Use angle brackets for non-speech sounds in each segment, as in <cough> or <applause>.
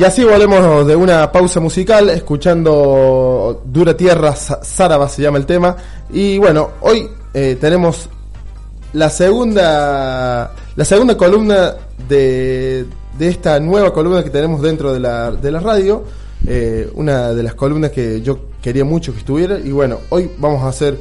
Y así volvemos de una pausa musical, escuchando Dura Tierra, Záraba se llama el tema. Y bueno, hoy eh, tenemos la segunda, la segunda columna de, de esta nueva columna que tenemos dentro de la, de la radio. Eh, una de las columnas que yo quería mucho que estuviera. Y bueno, hoy vamos a hacer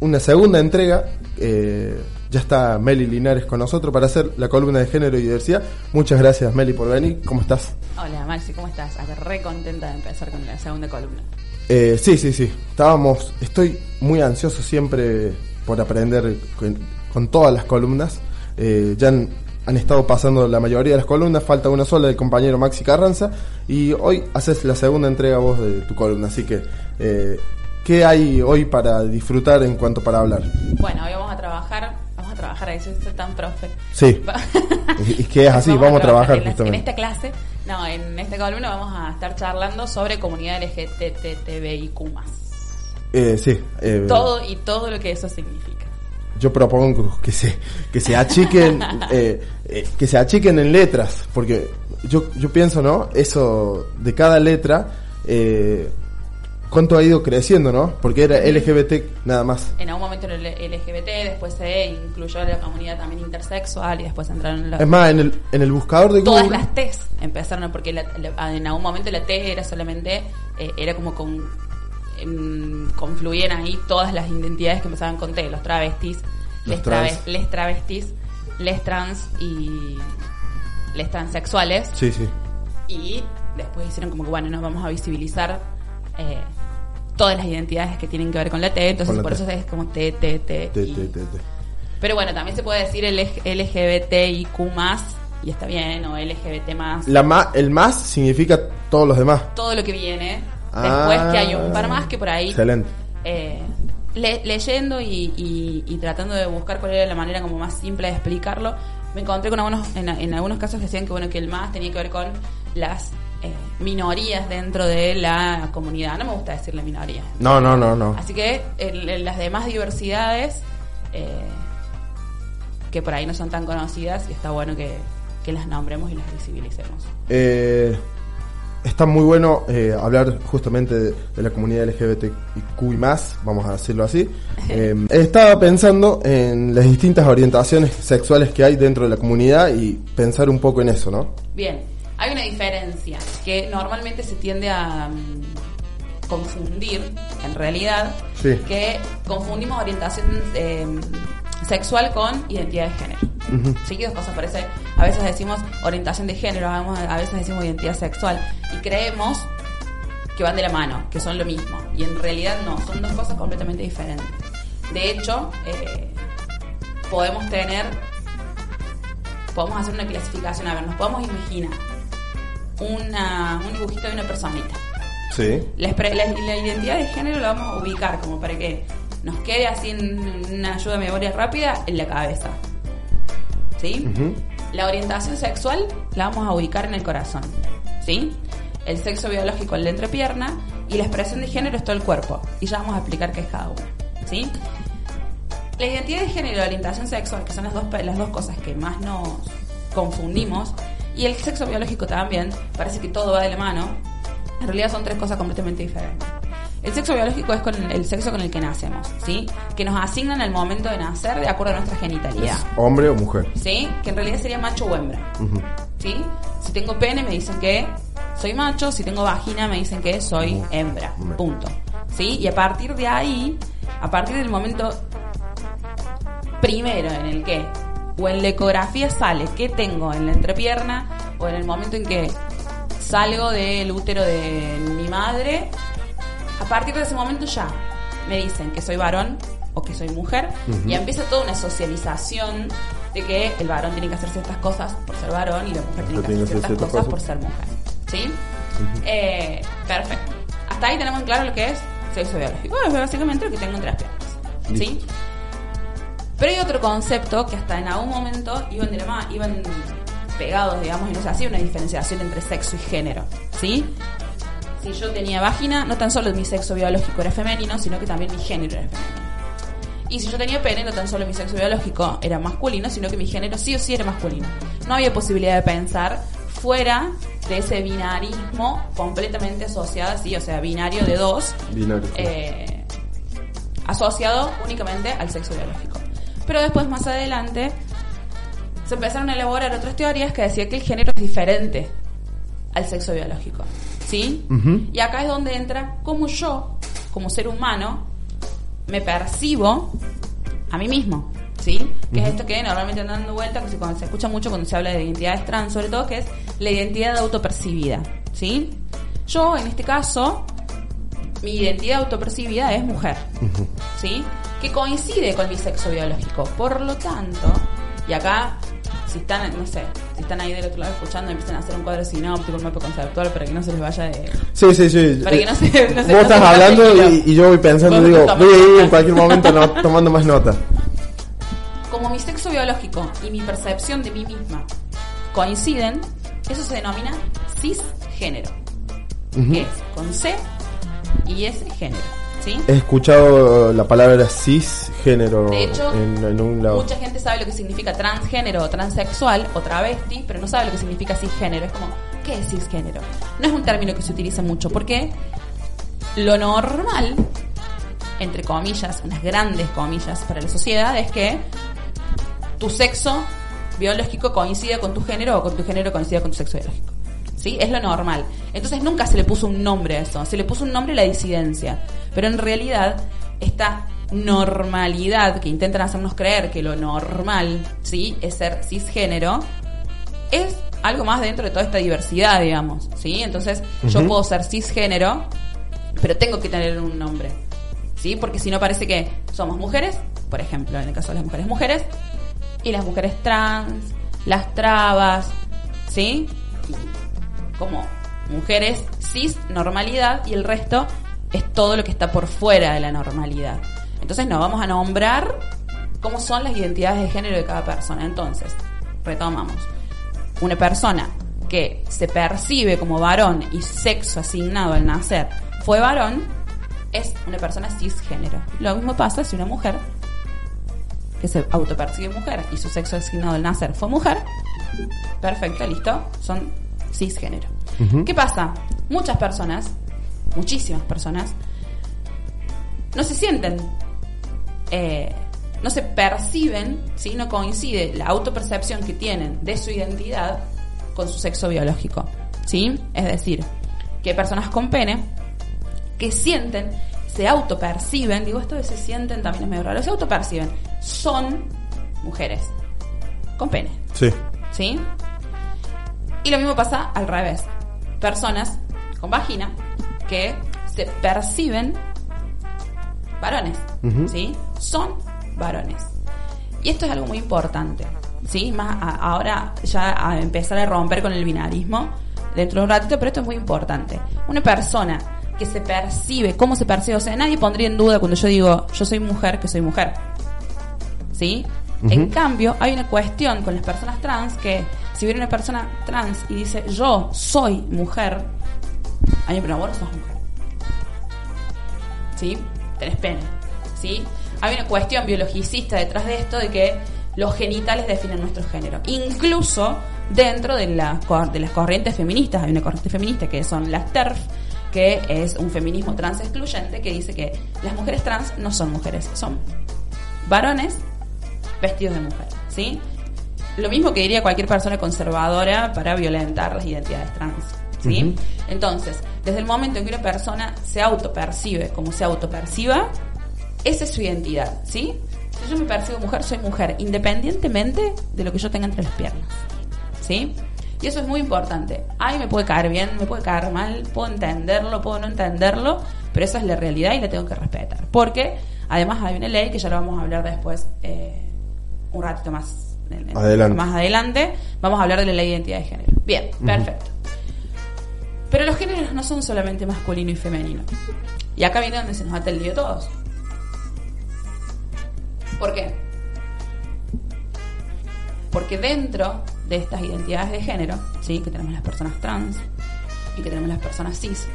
una segunda entrega. Eh, ya está Meli Linares con nosotros para hacer la columna de género y diversidad. Muchas gracias, Meli, por venir. ¿Cómo estás? Hola, Maxi, ¿cómo estás? Re contenta de empezar con la segunda columna. Eh, sí, sí, sí. Estábamos. Estoy muy ansioso siempre por aprender con, todas las columnas. Eh, ya han, estado pasando la mayoría de las columnas, falta una sola del compañero Maxi Carranza. Y hoy haces la segunda entrega vos de tu columna. Así que. Eh, ¿Qué hay hoy para disfrutar en cuanto para hablar? Bueno, hoy vamos a trabajar trabajar ahí, soy tan profe. Sí. <laughs> y que es así, vamos, a trabajar, en, esta clase, no, en esta columna vamos a estar charlando sobre comunidad LGTBIQ+. Eh, sí. Eh, todo y todo lo que eso significa. Yo propongo que se que se achiquen <laughs> eh, eh, que se achiquen en letras, porque yo yo pienso, ¿no? Eso de cada letra eh, cuánto ha ido creciendo, ¿no? Porque era LGBT nada más. En algún momento era LGBT, después se incluyó la comunidad también intersexual y después entraron los... Es más, en el, en el buscador de Google... Todas las T's empezaron, porque en algún momento la T era solamente, eh, era como con... confluían ahí todas las identidades que empezaban con T, los travestis, les, les travestis, les trans y les transexuales. Sí, sí. Y después hicieron como que, bueno, nos vamos a visibilizar eh, todas las identidades que tienen que ver con la T, entonces por eso es como T, T, T. Pero bueno, también se puede decir el LGBTIQ y está bien, o LGBT más. La el más significa todos los demás. Todo lo que viene. Después que hay un par más que por ahí. Excelente. Eh, leyendo y, tratando de buscar cuál era la manera como más simple de explicarlo, me encontré con algunos, en, en algunos casos decían que bueno que el más tenía que ver con las eh, minorías dentro de la comunidad. No me gusta decirle minoría. No, no, no, no. Así que las demás diversidades eh, que por ahí no son tan conocidas y está bueno que, las nombremos y las visibilicemos. Eh, está muy bueno hablar justamente de, la comunidad LGBTQ y más, vamos a decirlo así. estaba pensando en las distintas orientaciones sexuales que hay dentro de la comunidad y pensar un poco en eso, ¿no? Bien, hay una diferencia que normalmente se tiende a mm, confundir, en realidad, que confundimos orientación em, sexual con identidad de género. Sí, dos cosas parece. A veces decimos orientación de género, a veces decimos identidad sexual y creemos que van de la mano, que son lo mismo. Y en realidad no, son dos cosas completamente diferentes. De hecho, eh, podemos tener, podemos hacer una clasificación. A ver, nos podemos imaginar una, un dibujito de una personita. Sí. La, identidad de género la vamos a ubicar como para que nos quede así en una ayuda de memoria rápida en la cabeza. ¿Sí? La orientación sexual la vamos a ubicar en el corazón. ¿Sí? El sexo biológico en la entrepierna y la expresión de género es todo el cuerpo. Y ya vamos a explicar qué es cada uno. ¿Sí? La identidad de género y la orientación sexual, que son las dos, las dos cosas que más nos confundimos, y el sexo biológico también, parece que todo va de la mano. En realidad son tres cosas completamente diferentes. El sexo biológico es con el sexo con el que nacemos, ¿sí? Que nos asignan al momento de nacer de acuerdo a nuestra genitalidad. hombre o mujer. ¿Sí? Que en realidad sería macho o hembra. ¿Sí? Si tengo pene me dicen que soy macho, si tengo vagina me dicen que soy hembra. Punto. ¿Sí? Y a partir de ahí, a partir del momento primero en el que o en la ecografía sale qué tengo en la entrepierna o en el momento en que salgo del útero de mi madre, a partir de ese momento ya me dicen que soy varón o que soy mujer y empieza toda una socialización de que el varón tiene que hacer ciertas cosas por ser varón y la mujer tiene que hacer ciertas cosas, por ser mujer. ¿Sí? Eh, perfecto. Hasta ahí tenemos claro lo que es sexo biológico. es básicamente lo que tengo entre las piernas. ¿Sí? Pero hay otro concepto que hasta en algún momento iban, de la iban pegados, digamos, y no se hacía una diferenciación entre sexo y género, ¿sí? Si yo tenía vagina, no tan solo mi sexo biológico era femenino, sino que también mi género era femenino. Y si yo tenía pene, no tan solo mi sexo biológico era masculino, sino que mi género sí o sí era masculino. No había posibilidad de pensar fuera de ese binarismo completamente asociado, sí, o sea, binario de dos, Binario. eh, asociado únicamente al sexo biológico. Pero después, más adelante, se empezaron a elaborar otras teorías que decían que el género es diferente al sexo biológico. ¿Sí? Y acá es donde entra cómo yo, como ser humano, me percibo a mí mismo. ¿Sí? Que es esto que normalmente andan dando vuelta, que se escucha mucho cuando se habla de identidades trans, sobre todo, que es la identidad autopercibida. ¿Sí? Yo, en este caso, mi identidad autopercibida es mujer. ¿Sí? Que coincide con mi sexo biológico. Por lo tanto, y acá, si están, no sé, si están ahí del otro lado escuchando, empiezan a hacer un cuadro sinóptico, un mapa conceptual para que no se les vaya de. Sí, sí, sí. Para que no se- no se- Vos no estás hablando y, y yo voy pensando, digo, voy a ir en cualquier momento no- tomando más nota. Como mi sexo biológico y mi percepción de mí misma coinciden, eso se denomina cisgénero. Ujú. Que es con C y S género. ¿Sí? He escuchado la palabra cisgénero De hecho, en, en un lado. Mucha gente sabe lo que significa transgénero o transexual o travesti, pero no sabe lo que significa cisgénero. Es como, ¿qué es cisgénero? No es un término que se utiliza mucho porque lo normal, entre comillas, unas grandes comillas para la sociedad, es que tu sexo biológico coincida con tu género o con tu género coincida con tu sexo biológico. ¿Sí? Es lo normal. Entonces nunca se le puso un nombre a eso. Se le puso un nombre a la disidencia. Pero en realidad, esta normalidad que intentan hacernos creer que lo normal, ¿sí? Es ser cisgénero, es algo más dentro de toda esta diversidad, digamos, ¿sí? Entonces, yo puedo ser cisgénero, pero tengo que tener un nombre, ¿sí? Porque si no parece que somos mujeres, por ejemplo, en el caso de las mujeres, mujeres, y las mujeres trans, las trabas, ¿sí? Como mujeres cis, normalidad, y el resto es todo lo que está por fuera de la normalidad. Entonces, no, vamos a nombrar cómo son las identidades de género de cada persona. Entonces, retomamos. Una persona que se percibe como varón y sexo asignado al nacer fue varón, es una persona cisgénero. Lo mismo pasa si una mujer que se autopercibe mujer y su sexo asignado al nacer fue mujer, perfecto, listo, son cisgénero. ¿Qué pasa? Muchas personas, muchísimas personas, no se sienten, eh, no se perciben, ¿sí? no coincide la autopercepción que tienen de su identidad con su sexo biológico. ¿sí? Es decir, que hay personas con pene que sienten, se autoperciben, digo esto de se sienten también es medio raro, se autoperciben, son mujeres con pene. Sí. ¿Sí? Y lo mismo pasa al revés. Personas con vagina que se perciben varones. ¿sí? Son varones. Y esto es algo muy importante, ¿sí? Más a- ahora ya a empezar a romper con el binarismo dentro de un ratito, pero esto es muy importante. Una persona que se percibe, ¿cómo se percibe? O sea, nadie pondría en duda cuando yo digo, yo soy mujer, que soy mujer. ¿sí? En cambio, hay una cuestión con las personas trans que si viene una persona trans y dice yo soy mujer, a mí me preguntan, vos no sos mujer. ¿Sí? Tenés pene. ¿Sí? Hay una cuestión biologicista detrás de esto de que los genitales definen nuestro género. Incluso dentro de, de las corrientes feministas, hay una corriente feminista que son las TERF, que es un feminismo trans excluyente que dice que las mujeres trans no son mujeres, son varones vestidos de mujer, ¿sí? Lo mismo que diría cualquier persona conservadora para violentar las identidades trans, ¿sí? Entonces, desde el momento en que una persona se autopercibe como se autoperciba, esa es su identidad, ¿sí? Si yo me percibo mujer, soy mujer, independientemente de lo que yo tenga entre las piernas, ¿sí? Y eso es muy importante. Ay, me puede caer bien, me puede caer mal, puedo entenderlo, puedo no entenderlo, pero esa es la realidad y la tengo que respetar. Porque además hay una ley que ya lo vamos a hablar después, eh, un ratito más, Adelante. más adelante, vamos a hablar de la ley de identidad de género. Bien, perfecto. Pero los géneros no son solamente masculino y femenino. Y acá viene donde se nos ata el lío todos. ¿Por qué? Porque dentro de estas identidades de género, ¿sí? que tenemos las personas trans y que tenemos las personas cis,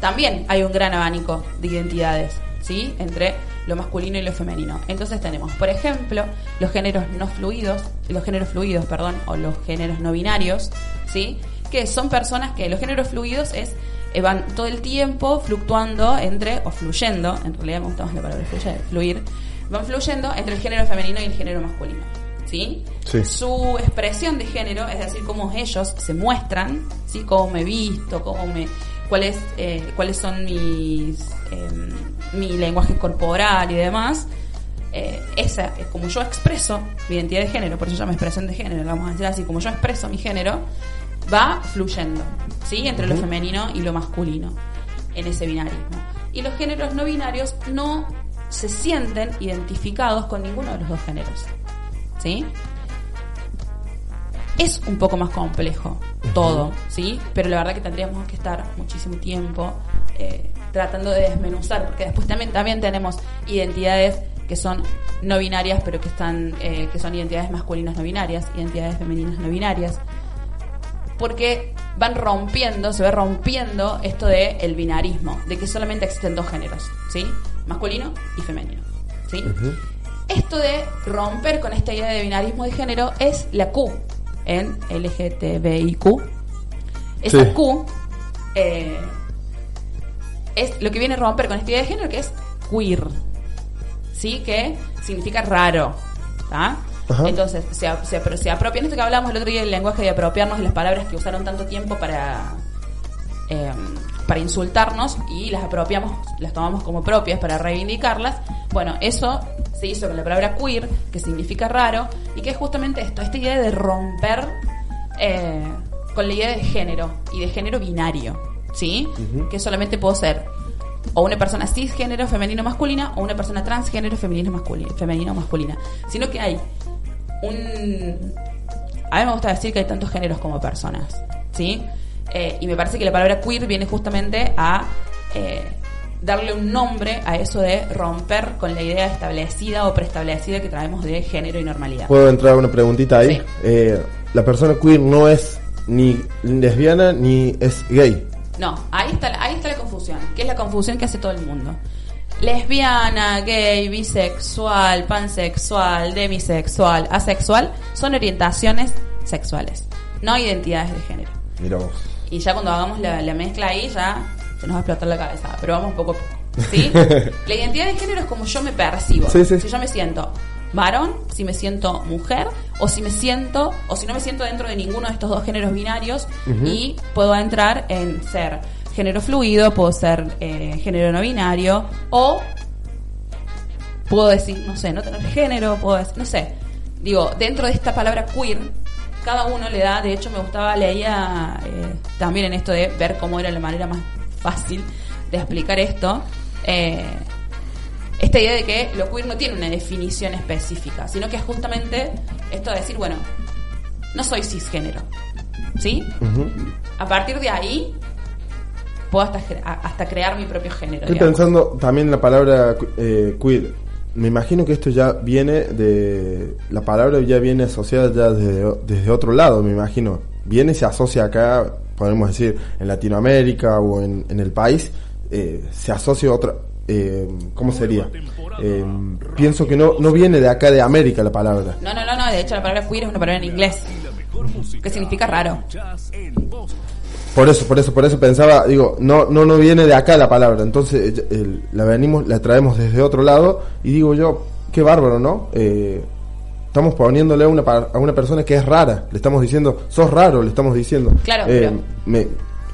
también hay un gran abanico de identidades, ¿sí? entre lo masculino y lo femenino. Entonces tenemos, por ejemplo, los géneros no fluidos, los géneros fluidos, perdón, o los géneros no binarios, ¿sí? Que son personas que los géneros fluidos es eh, van todo el tiempo fluctuando entre, o fluyendo, en realidad me gusta más la palabra fluir, fluir, van fluyendo entre el género femenino y el género masculino. ¿Sí? Sí. Su expresión de género, es decir, cómo ellos se muestran, ¿sí? Cómo me visto, cómo me, cuáles, eh, cuáles son mis, em, mi lenguaje corporal y demás, eh, esa es como yo expreso mi identidad de género, por eso se llama expresión de género, vamos a decir así, como yo expreso mi género, va fluyendo, ¿sí? Entre lo femenino y lo masculino, en ese binarismo. Y los géneros no binarios no se sienten identificados con ninguno de los dos géneros, ¿sí? Es un poco más complejo todo, ¿sí? Pero la verdad que tendríamos que estar muchísimo tiempo eh, tratando de desmenuzar, porque después también, también tenemos identidades que son no binarias, pero que están eh, que son identidades masculinas no binarias, identidades femeninas no binarias, porque van rompiendo, se va rompiendo esto de el binarismo, de que solamente existen dos géneros, ¿sí? Masculino y femenino, ¿sí? Esto de romper con esta idea de binarismo de género es la Q en LGTBIQ. Esa Sí. Q eh, es lo que viene a romper con esta idea de género que es queer, ¿sí? Que significa raro, ¿tá? Ajá. Entonces, se, se, se apropian esto que hablamos el otro día del lenguaje de apropiarnos de las palabras que usaron tanto tiempo para eh, para insultarnos y las apropiamos, las tomamos como propias para reivindicarlas. Bueno, eso se hizo con la palabra queer, que significa raro, y que es justamente esto, esta idea de romper eh, con la idea de género y de género binario, ¿sí? Que solamente puedo ser o una persona cisgénero femenino masculina o una persona transgénero femenino masculina, femenino masculina, sino que hay un a mí me gusta decir que hay tantos géneros como personas, ¿sí? Eh, y me parece que la palabra queer viene justamente a eh, darle un nombre a eso de romper con la idea establecida o preestablecida que traemos de género y normalidad. ¿Puedo entrar una preguntita ahí? Sí. Eh, la persona queer no es ni lesbiana ni es gay. No, ahí está, ahí está la confusión, que es la confusión que hace todo el mundo. Lesbiana, gay, bisexual, pansexual, demisexual, asexual son orientaciones sexuales, no identidades de género. Mira vos. Y ya cuando hagamos la, la mezcla ahí, ya se nos va a explotar la cabeza. Pero vamos poco a poco. ¿Sí? <laughs> la identidad de género es como yo me percibo. Sí, sí. Si yo me siento varón, si me siento mujer, o si me siento, o si no me siento dentro de ninguno de estos dos géneros binarios, y puedo entrar en ser género fluido, puedo ser eh, género no binario, o puedo decir, no sé, no tener género, puedo decir, no sé. Digo, dentro de esta palabra queer, cada uno le da, de hecho me gustaba, leía eh, también en esto de ver cómo era la manera más fácil de explicar esto. eh, esta idea de que lo queer no tiene una definición específica, sino que es justamente esto de decir, bueno, no soy cisgénero. ¿Sí? A partir de ahí, puedo hasta, hasta crear mi propio género. Estoy digamos. pensando también en la palabra eh, queer. Me imagino que esto ya viene de. La palabra ya viene asociada ya desde, desde otro lado, me imagino. Viene y se asocia acá, podemos decir, en Latinoamérica o en, en el país. eh, se asocia otra. Eh, ¿Cómo sería? Eh, pienso que no, no viene de acá de América la palabra. No, no, no, no, de hecho la palabra queer es una palabra en inglés, que significa raro. Por eso, por eso, por eso pensaba, digo, no, no, no viene de acá la palabra, entonces eh, la venimos, la traemos desde otro lado y digo yo, qué bárbaro, ¿no? Eh, estamos poniéndole a una, a una persona que es rara, le estamos diciendo, sos raro, le estamos diciendo. Claro, Eh, pero- me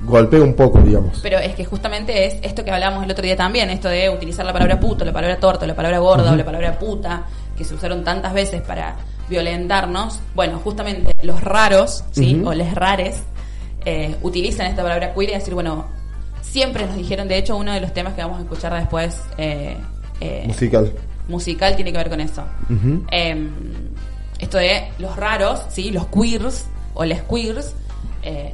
golpea un poco, digamos. Pero es que justamente es esto que hablamos el otro día también, esto de utilizar la palabra puto, la palabra torto, la palabra gorda o la palabra puta, que se usaron tantas veces para violentarnos. Bueno, justamente los raros, ¿sí? O les rares, eh, utilizan esta palabra queer y decir, bueno, siempre nos dijeron, de hecho, uno de los temas que vamos a escuchar después eh, eh, Musical. musical tiene que ver con eso. Eh, esto de los raros, ¿sí? Los queers o les queers.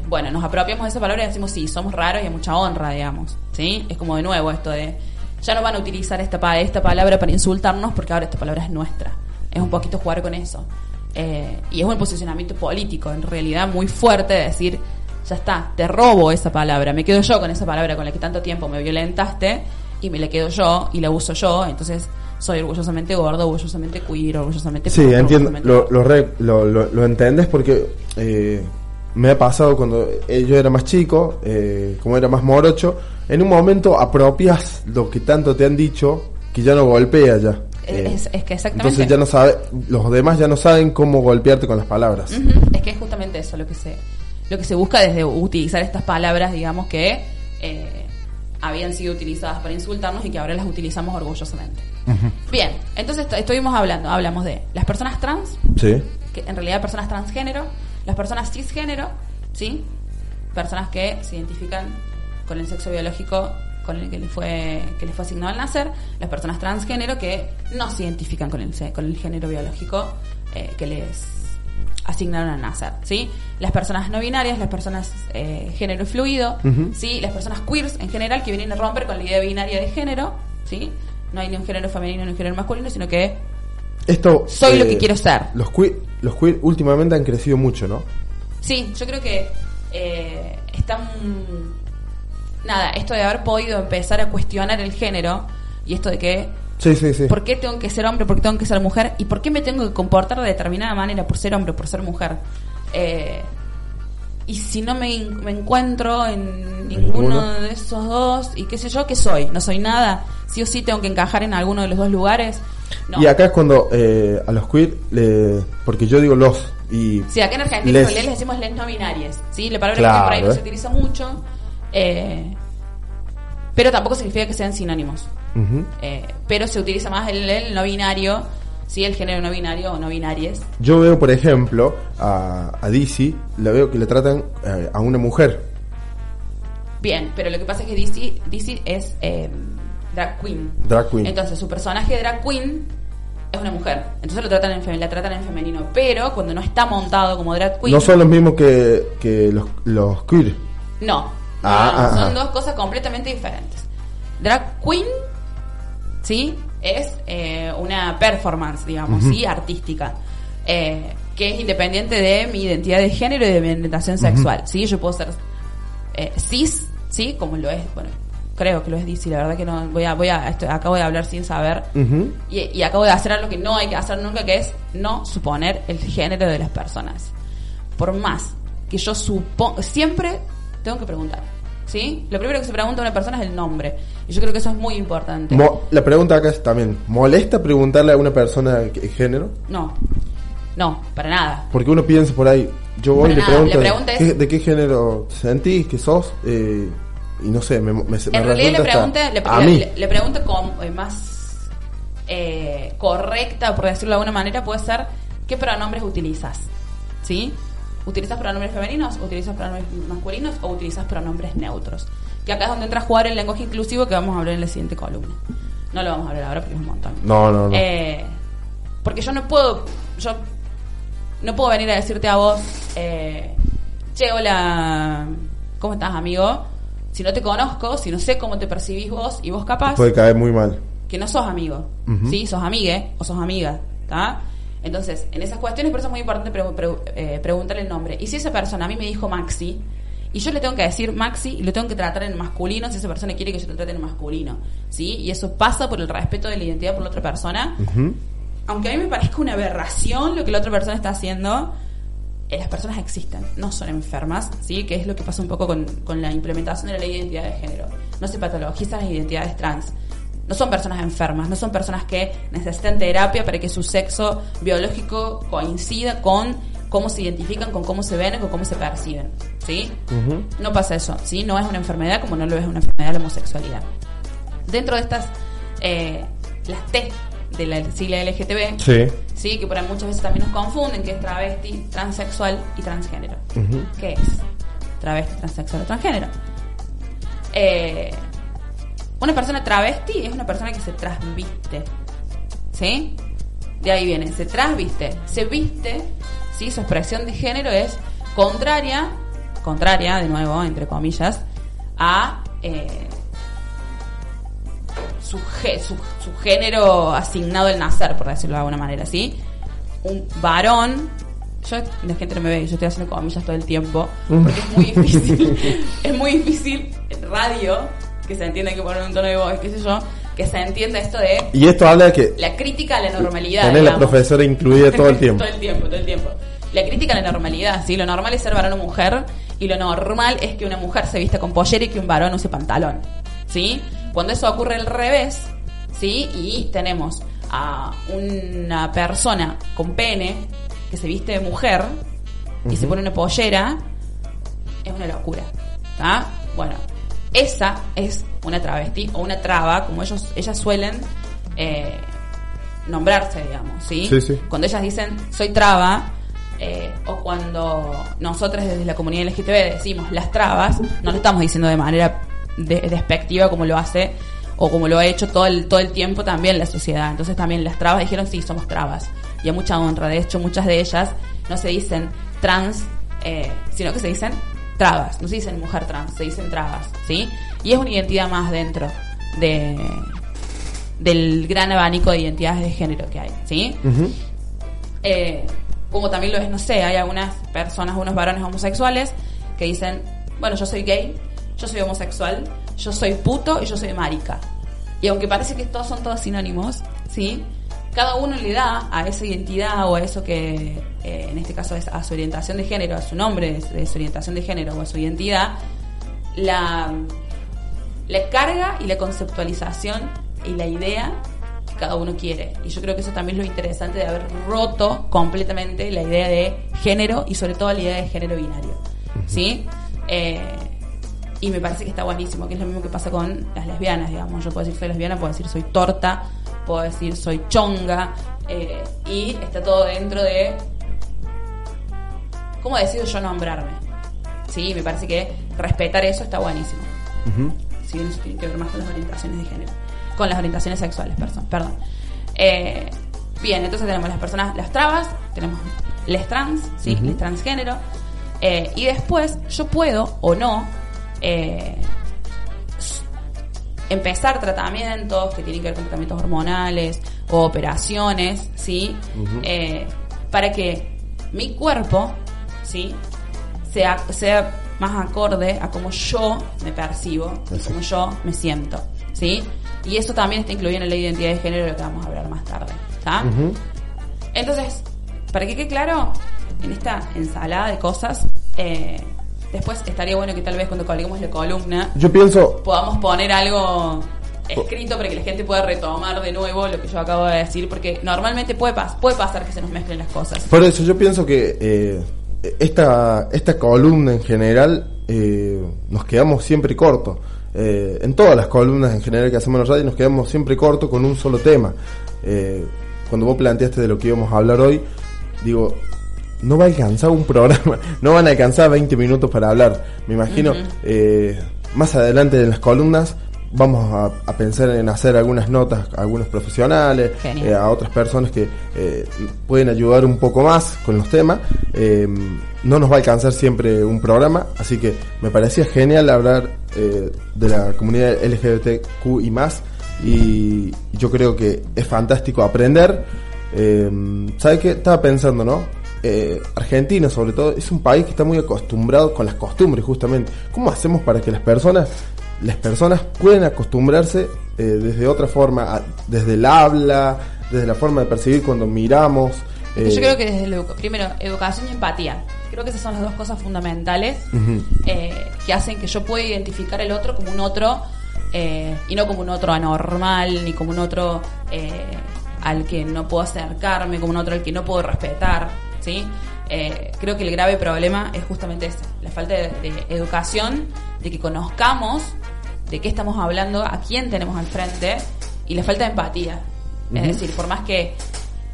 bueno, nos apropiamos de esa palabra y decimos, sí, somos raros y hay mucha honra, digamos. ¿Sí? Es como de nuevo esto de, ya no van a utilizar esta, esta palabra para insultarnos porque ahora esta palabra es nuestra. Es un poquito jugar con eso. Eh, y es un posicionamiento político, en realidad, muy fuerte de decir, ya está, te robo esa palabra, me quedo yo con esa palabra con la que tanto tiempo me violentaste y me la quedo yo y la uso yo, entonces soy orgullosamente gordo, orgullosamente queer, orgullosamente Sí, entiendo, orgullosamente- lo, lo, lo, lo, entendés porque eh, me ha pasado cuando eh, yo era más chico, eh, como era más morocho, en un momento apropias lo que tanto te han dicho que ya no golpea ya. Eh, Es, es que exactamente. entonces ya no sabe, los demás ya no saben cómo golpearte con las palabras. Es que es justamente eso lo que se lo que se busca desde utilizar estas palabras, digamos que eh, habían sido utilizadas para insultarnos y que ahora las utilizamos orgullosamente. Bien, entonces est- estuvimos hablando, hablamos de las personas trans, Sí. que en realidad personas transgénero, las personas cisgénero, ¿sí? Personas que se identifican con el sexo biológico con el que les fue que les fue asignado al nacer, las personas transgénero que no se identifican con el con el género biológico eh, que les asignaron al nacer, ¿sí? Las personas no binarias, las personas eh, género fluido. ¿sí? Las personas queers en general que vienen a romper con la idea binaria de género, ¿sí? No hay ni un género femenino ni un género masculino, sino que Esto. Soy lo que quiero ser. Los queer, los queer últimamente han crecido mucho, ¿no? Sí, yo creo que eh, están. Nada, esto de haber podido empezar a cuestionar el género y esto de que. Sí, sí, sí. ¿Por qué tengo que ser hombre? ¿Por qué tengo que ser mujer? ¿Y por qué me tengo que comportar de determinada manera por ser hombre o por ser mujer? Eh, y si no me, me encuentro en ninguno ninguno. de esos dos, y qué sé yo, ¿qué soy? ¿No soy nada? ¿Sí o sí tengo que encajar en alguno de los dos lugares? No. Y acá es cuando eh, a los queer, le, porque yo digo los, y Sí, acá en Argentina Les- les decimos les no binarias, ¿sí? La palabra Claro, que por ahí no ¿eh? se utiliza mucho, eh, pero tampoco significa que sean sinónimos. Eh, pero se utiliza más el, el no binario, ¿sí? El género no binario o no binarias. yo veo, por ejemplo, a, a Dizzy, la veo que le tratan eh, a una mujer. Bien, pero lo que pasa es que DC, DC es eh, drag queen. Drag queen. Entonces su personaje drag queen es una mujer. Entonces lo tratan en, la tratan en femenino. Pero cuando no está montado como drag queen... No son los mismos que, que los, los queer. No, no, Ah, no, ah, son ah. dos cosas completamente diferentes. Drag queen, ¿sí? Es eh, una performance, digamos, ¿sí? Artística. eh, que es independiente de mi identidad de género y de mi orientación sexual, ¿sí? Yo puedo ser eh, cis, ¿sí? Como lo es, bueno, creo que lo es DC, la verdad que no, voy a, voy a, acabo de hablar sin saber. Ujú. Y, y acabo de hacer algo que no hay que hacer nunca, que es no suponer el género de las personas. Por más que yo supongo, siempre tengo que preguntar. ¿Sí? Lo primero que se pregunta a una persona es el nombre. Y yo creo que eso es muy importante. Mo- la pregunta acá es también, ¿molesta preguntarle a una persona qué género? no, no, para nada. Porque uno piensa por ahí, yo voy y le pregunto, la pregunta es- ¿qué- ¿de qué género sentís? ¿Qué sos? Eh, y no sé, me, me, me En realidad le pregunta, le, a mí. le- le pregunta con, eh, más eh, correcta, por decirlo de alguna manera, puede ser ¿qué pronombres utilizas? ¿Sí? ¿Utilizas pronombres femeninos? ¿Utilizas pronombres masculinos? ¿O utilizas pronombres neutros? Que acá es donde entra a jugar el lenguaje inclusivo que vamos a hablar en la siguiente columna. No lo vamos a hablar ahora porque es un montón. No, no, no. Eh, porque yo no puedo, yo no puedo venir a decirte a vos, eh, che, hola, ¿cómo estás, amigo? Si no te conozco, si no sé cómo te percibís vos y vos capaz Puede caer muy mal. que no sos amigo, Ujú. ¿sí? Sos amigue o sos amiga, ¿está? Entonces, en esas cuestiones, por eso es muy importante pre- pre- eh, preguntar el nombre. Y si esa persona a mí me dijo Maxi, y yo le tengo que decir Maxi y lo tengo que tratar en masculino si esa persona quiere que yo lo trate en masculino, ¿sí? Y eso pasa por el respeto de la identidad por la otra persona. Aunque a mí me parezca una aberración lo que la otra persona está haciendo, eh, las personas existen, no son enfermas, ¿sí? Que es lo que pasa un poco con, con la implementación de la ley de identidad de género. No se patologizan las identidades trans. No son personas enfermas, no son personas que necesitan terapia para que su sexo biológico coincida con cómo se identifican, con cómo se ven, con cómo se perciben, ¿sí? No pasa eso, ¿sí? No es una enfermedad como no lo es una enfermedad la homosexualidad. Dentro de estas, eh, las T de la sigla LGTB, Sí. sí, que por ahí muchas veces también nos confunden, que es travesti, transexual y transgénero. ¿Qué es? Travesti, transexual o transgénero. Eh, una persona travesti es una persona que se trasviste. ¿Sí? De ahí viene, se trasviste, se viste, ¿sí? Su expresión de género es contraria, contraria, de nuevo, entre comillas, a eh, su, su, su género asignado al nacer, por decirlo de alguna manera, ¿sí? Un varón, yo, la gente no me ve, yo estoy haciendo comillas todo el tiempo, porque es muy <laughs> difícil, es muy difícil en radio, que se entienda que poner un tono de voz, qué sé yo, que se entienda esto de Y esto habla de que la crítica a la normalidad. tenés la profesora incluida todo el tiempo. <laughs> todo el tiempo, todo el tiempo. la crítica a la normalidad, ¿sí? Lo normal es ser varón o mujer y lo normal es que una mujer se vista con pollera y que un varón use pantalón, ¿sí? Cuando eso ocurre al revés, ¿sí? Y tenemos a una persona con pene que se viste de mujer y se pone una pollera, es una locura, ¿está? Bueno, esa es una travesti o una traba, como ellos, ellas suelen eh, nombrarse, digamos, ¿sí? Sí, sí. Cuando ellas dicen soy traba, eh, o cuando nosotros desde la comunidad LGTB decimos las trabas, no lo estamos diciendo de manera de- despectiva como lo hace o como lo ha hecho todo el, todo el tiempo también la sociedad. Entonces también las trabas dijeron sí, somos trabas. Y a mucha honra. De hecho, muchas de ellas no se dicen trans, eh, sino que se dicen trabas. No se dicen mujer trans, se dicen trabas. ¿sí? Y es una identidad más dentro de del gran abanico de identidades de género que hay. ¿sí? Eh, como también lo es, no sé, hay algunas personas, unos varones homosexuales que dicen, bueno, yo soy gay, yo soy homosexual, yo soy puto y yo soy marica. Y aunque parece que todos son todos sinónimos, ¿sí? Cada uno le da a esa identidad o a eso que, eh, en este caso es a su orientación de género, a su nombre de, su orientación de género o a su identidad, la, la carga y la conceptualización y la idea que cada uno quiere. Y yo creo que eso también es lo interesante de haber roto completamente la idea de género y sobre todo la idea de género binario. ¿Sí? Eh, y me parece que está buenísimo, que es lo mismo que pasa con las lesbianas, digamos. Yo puedo decir soy lesbiana, puedo decir soy torta, puedo decir soy chonga, eh, y está todo dentro de cómo decido yo nombrarme. Sí, me parece que respetar eso está buenísimo. Si bien eso tiene que ver más con las orientaciones de género. Con las orientaciones sexuales, perdón. Eh, bien, entonces tenemos las personas, las trabas, tenemos les trans, ¿sí? Les transgénero. Eh, y después yo puedo o no eh, empezar tratamientos que tienen que ver con tratamientos hormonales o operaciones, ¿sí? Eh, para que mi cuerpo, ¿sí? Sea, sea más acorde a cómo yo me percibo, y cómo yo me siento, ¿sí? Y eso también está incluido en la identidad de género, de lo que vamos a hablar más tarde, ¿está? Entonces, para que quede claro, en esta ensalada de cosas, eh, después estaría bueno que tal vez cuando colguemos la columna Yo pienso, podamos poner algo escrito para que la gente pueda retomar de nuevo lo que yo acabo de decir, porque normalmente puede, pas- puede pasar que se nos mezclen las cosas. por eso yo pienso que eh, esta, esta columna en general eh, nos quedamos siempre cortos. Eh, en todas las columnas en general que hacemos en la radio nos quedamos siempre cortos con un solo tema. Eh, cuando vos planteaste de lo que íbamos a hablar hoy, digo, no va a alcanzar un programa, <laughs> no van a alcanzar 20 minutos para hablar. Me imagino, eh, más adelante en las columnas vamos a, a pensar en hacer algunas notas a algunos profesionales, eh, a otras personas que eh, pueden ayudar un poco más con los temas. Eh, no nos va a alcanzar siempre un programa, así que me parecía genial hablar eh, de la comunidad LGBTQ y más. Y yo creo que es fantástico aprender. ¿Sabes qué? Estaba pensando, ¿no? Eh, Argentina, sobre todo, es un país que está muy acostumbrado con las costumbres, justamente. ¿Cómo hacemos para que las personas, las personas puedan acostumbrarse eh, desde otra forma, a- desde el habla, desde la forma de percibir cuando miramos? eh, Yo creo que desde educa- primero, educación y empatía. Creo que esas son las dos cosas fundamentales eh, que hacen que yo pueda identificar el otro como un otro eh, y no como un otro anormal, ni como un otro eh, al que no puedo acercarme, como un otro al que no puedo respetar. ¿Sí? Eh, creo que el grave problema es justamente ese, la falta de, de educación, de que conozcamos de qué estamos hablando, a quién tenemos al frente y la falta de empatía. Es decir, por más que...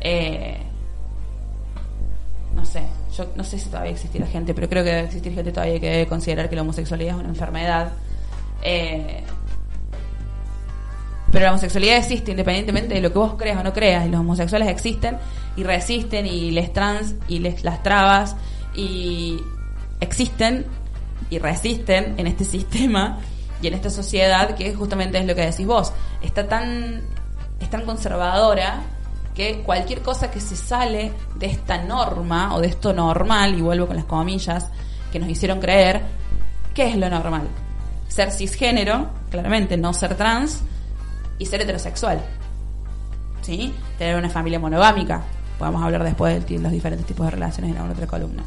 eh, no sé, yo no sé si todavía existirá gente, pero creo que debe existir gente todavía que debe considerar que la homosexualidad es una enfermedad. Eh, pero la homosexualidad existe independientemente de lo que vos creas o no creas, y los homosexuales existen y resisten, y les trans y les las trabas, y existen y resisten en este <laughs> sistema y en esta sociedad que justamente es lo que decís vos. Está tan, es tan conservadora que cualquier cosa que se sale de esta norma o de esto normal, y vuelvo con las comillas, que nos hicieron creer, ¿qué es lo normal? Ser cisgénero, claramente, no ser trans, y ser heterosexual. ¿Sí? Tener una familia monogámica. podemos hablar después de los diferentes tipos de relaciones en la otra columna.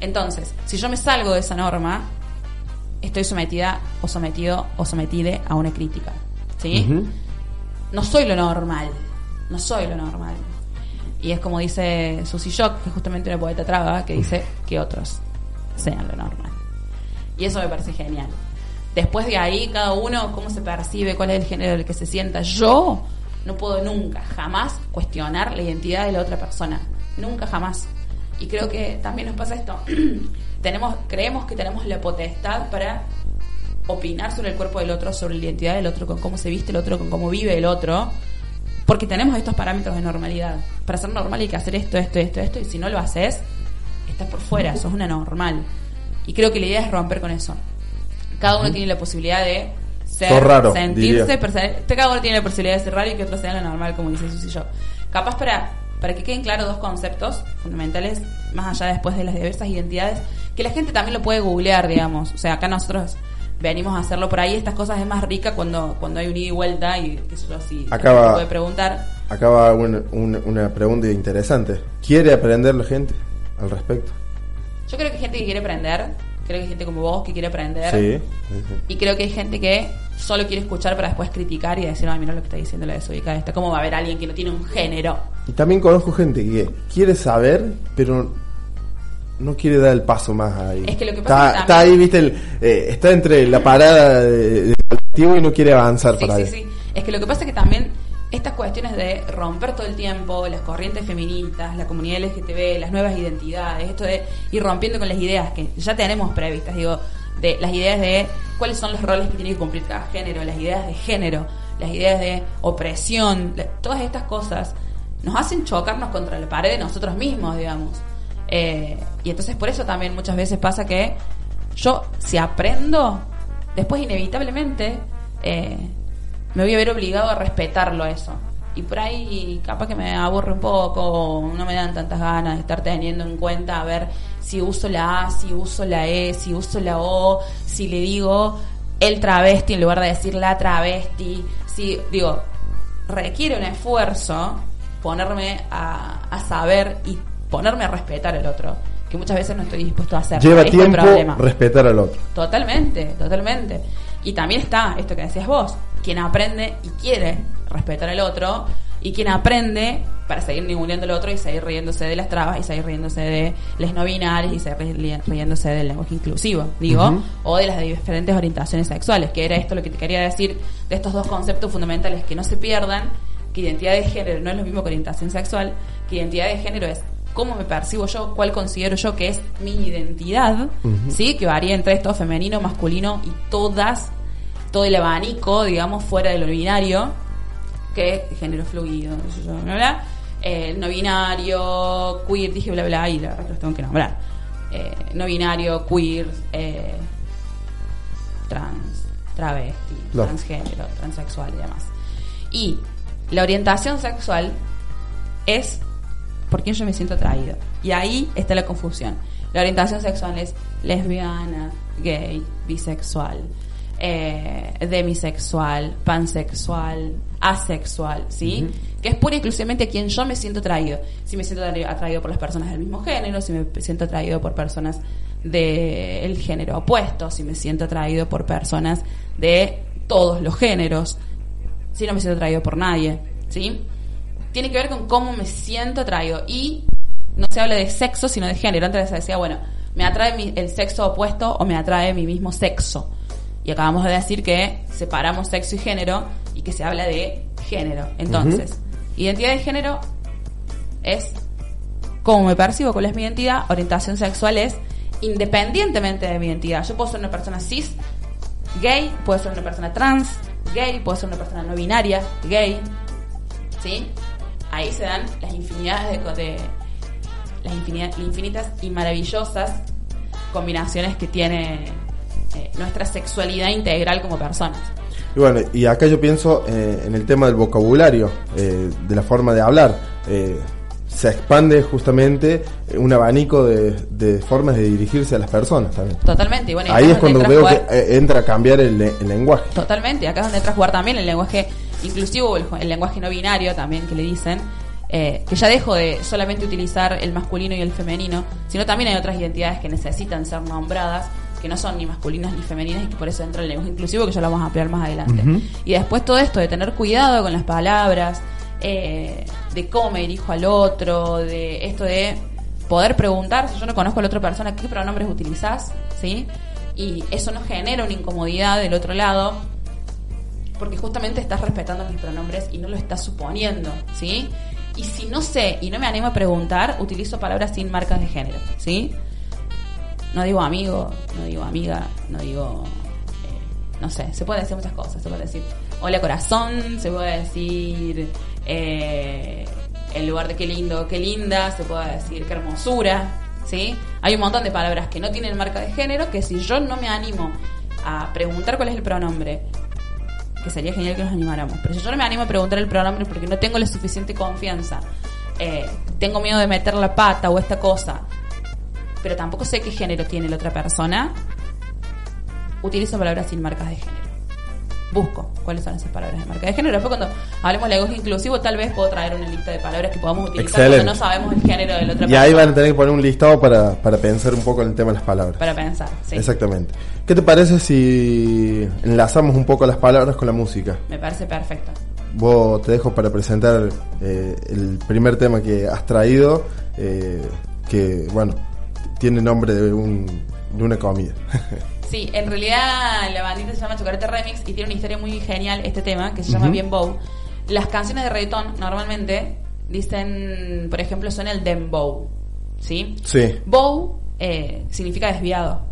Entonces, si yo me salgo de esa norma, estoy sometida o sometido o sometida a una crítica. ¿Sí? No soy lo normal. No soy lo normal. Y es como dice Susie Shock, que es justamente una poeta traga, que dice que otros sean lo normal. Y eso me parece genial. Después de ahí, cada uno, cómo se percibe, cuál es el género del que se sienta. Yo no puedo nunca, jamás cuestionar la identidad de la otra persona. Nunca, jamás. Y creo que también nos pasa esto. <clears throat> tenemos, creemos que tenemos la potestad para opinar sobre el cuerpo del otro, sobre la identidad del otro, con cómo se viste el otro, con cómo vive el otro, porque tenemos estos parámetros de normalidad. Para ser normal hay que hacer esto, esto, esto, esto, y si no lo haces, estás por fuera, sos una normal. Y creo que la idea es romper con eso. Cada uno tiene la posibilidad de ser, raro, sentirse, cada uno tiene la posibilidad de ser raro y que otro sea lo normal, como dice Susi yo. Capaz para, para que queden claros dos conceptos fundamentales, más allá después de las diversas identidades, que la gente también lo puede googlear, digamos. O sea, acá nosotros venimos a hacerlo por ahí. Estas cosas es más rica cuando, cuando hay un ida y vuelta y qué sé yo, si acaba, puede preguntar. Acaba una, una, pregunta interesante. ¿Quiere aprender la gente al respecto? Yo creo que hay gente que quiere aprender, creo que hay gente como vos que quiere aprender. Sí, Y creo que hay gente que solo quiere escuchar para después criticar y decir, ay, mira lo que está diciendo la desubicada esta. ¿Cómo va a haber alguien que no tiene un género? Y también conozco gente que quiere saber, pero no quiere dar el paso más ahí. Es que lo que pasa está, está ahí, viste, el, eh, está entre la parada del colectivo y no quiere avanzar para sí, Sí, sí, es que lo que pasa es que también estas cuestiones de romper todo el tiempo las corrientes feministas, la comunidad LGTB, las nuevas identidades, esto de ir rompiendo con las ideas que ya tenemos previstas, digo, de las ideas de cuáles son los roles que tiene que cumplir cada género, las ideas de género, las ideas de opresión, todas estas cosas nos hacen chocarnos contra la pared de nosotros mismos, digamos. Eh, y entonces por eso también muchas veces pasa que yo, si aprendo, después inevitablemente eh, me voy a ver obligado a respetarlo a eso. Y por ahí capaz que me aburre un poco, no me dan tantas ganas de estar teniendo en cuenta a ver si uso la A, si uso la E, si uso la O, si le digo el travesti en lugar de decir la travesti. Si, digo, requiere un esfuerzo ponerme a, a saber y ponerme a respetar al otro, que muchas veces no estoy dispuesto a hacer. Lleva tiempo respetar al otro. Totalmente, totalmente. Y también está esto que decías vos, quien aprende y quiere respetar al otro y quien aprende para seguir ninguneando al otro y seguir riéndose de las trabas y seguir riéndose de les no binarias y seguir riéndose del lenguaje inclusivo, digo, o de las diferentes orientaciones sexuales, que era esto lo que te quería decir de estos dos conceptos fundamentales que no se pierdan, que identidad de género no es lo mismo que orientación sexual, que identidad de género es cómo me percibo yo, cuál considero yo que es mi identidad, ¿sí? Que varía entre esto, femenino, masculino y todas, todo el abanico, digamos, fuera de lo binario, que es género fluido, bla, bla, eh, no binario, queer, dije bla, bla, y la verdad los tengo que nombrar. Eh, no binario, queer, eh, trans, travesti, transgénero, transexual y demás. Y la orientación sexual es por quién yo me siento atraído. Y ahí está la confusión. La orientación sexual es lesbiana, gay, bisexual, eh, demisexual, pansexual, asexual, ¿sí? Que es pura y exclusivamente a quien yo me siento atraído. Si me siento atraído por las personas del mismo género, si me siento atraído por personas del género opuesto, si me siento atraído por personas de todos los géneros, si no me siento atraído por nadie, ¿sí? tiene que ver con cómo me siento atraído. Y no se habla de sexo, sino de género. Antes se decía, bueno, me atrae el sexo opuesto o me atrae mi mismo sexo. Y acabamos de decir que separamos sexo y género y que se habla de género. Entonces, identidad de género es cómo me percibo, cuál es mi identidad. Orientación sexual es independientemente de mi identidad. Yo puedo ser una persona cis, gay, puedo ser una persona trans, gay, puedo ser una persona no binaria, gay, ¿sí? ahí se dan las infinidades de, las infinitas y maravillosas combinaciones que tiene eh, nuestra sexualidad integral como personas. Y bueno, y acá yo pienso eh, en el tema del vocabulario, eh, de la forma de hablar. se expande justamente un abanico de, formas de dirigirse a las personas también. Totalmente. bueno, Ahí es cuando veo que entra a cambiar el, el lenguaje. Totalmente. Acá es donde entra a jugar también el lenguaje inclusivo el, lenguaje no binario también que le dicen, eh, que ya dejo de solamente utilizar el masculino y el femenino, sino también hay otras identidades que necesitan ser nombradas, que no son ni masculinas ni femeninas y que por eso entra el lenguaje inclusivo, que ya lo vamos a ampliar más adelante. Y después todo esto de tener cuidado con las palabras, eh, de cómo me dirijo al otro, de esto de poder preguntar, si yo no conozco a la otra persona, qué pronombres utilizás, ¿sí? Y eso no genera una incomodidad del otro lado, porque justamente estás respetando mis pronombres y no lo estás suponiendo, ¿sí? Y si no sé y no me animo a preguntar, utilizo palabras sin marcas de género, ¿sí? No digo amigo, no digo amiga, no digo. eh, no sé, se puede decir muchas cosas. Se puede decir hola corazón, se puede decir. eh, en lugar de qué lindo, qué linda, se puede decir qué hermosura, ¿sí? Hay un montón de palabras que no tienen marca de género que si yo no me animo a preguntar cuál es el pronombre, que sería genial que nos animáramos, pero si yo no me animo a preguntar el pronombre porque no tengo la suficiente confianza, eh, tengo miedo de meter la pata o esta cosa, pero tampoco sé qué género tiene la otra persona, utilizo palabras sin marcas de género. Busco cuáles son esas palabras de marca de género. Después, cuando hablemos de lenguaje inclusivo, tal vez puedo traer una lista de palabras que podamos utilizar Excelente. cuando no sabemos el género de la otra Y persona. ahí van a tener que poner un listado para, para pensar un poco en el tema de las palabras. Para pensar, sí. Exactamente. ¿Qué te parece si enlazamos un poco las palabras con la música? Me parece perfecto. Vos te dejo para presentar eh, el primer tema que has traído, eh, que, bueno, tiene nombre de, un, de una comida. <laughs> Sí, en realidad la bandita se llama Chocolate Remix y tiene una historia muy genial este tema que se llama Ujú. Bien Bow. Las canciones de reggaetón normalmente dicen, por ejemplo, son el dembow, ¿sí? sí. Bow eh, significa desviado.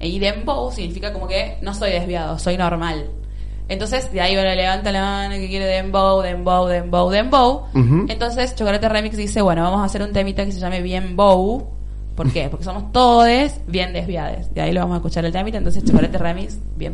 Y dembow significa como que no soy desviado, soy normal. Entonces, de ahí bueno, levanta la mano que quiere dembow, dembow, dembow, dembow. Ujú. Entonces, Chocolate Remix dice, bueno, vamos a hacer un temita que se llame Bien Bow. ¿Por qué? Porque somos todos bien desviados. De ahí lo vamos a escuchar el temita. Entonces, Chocolate Remix, bien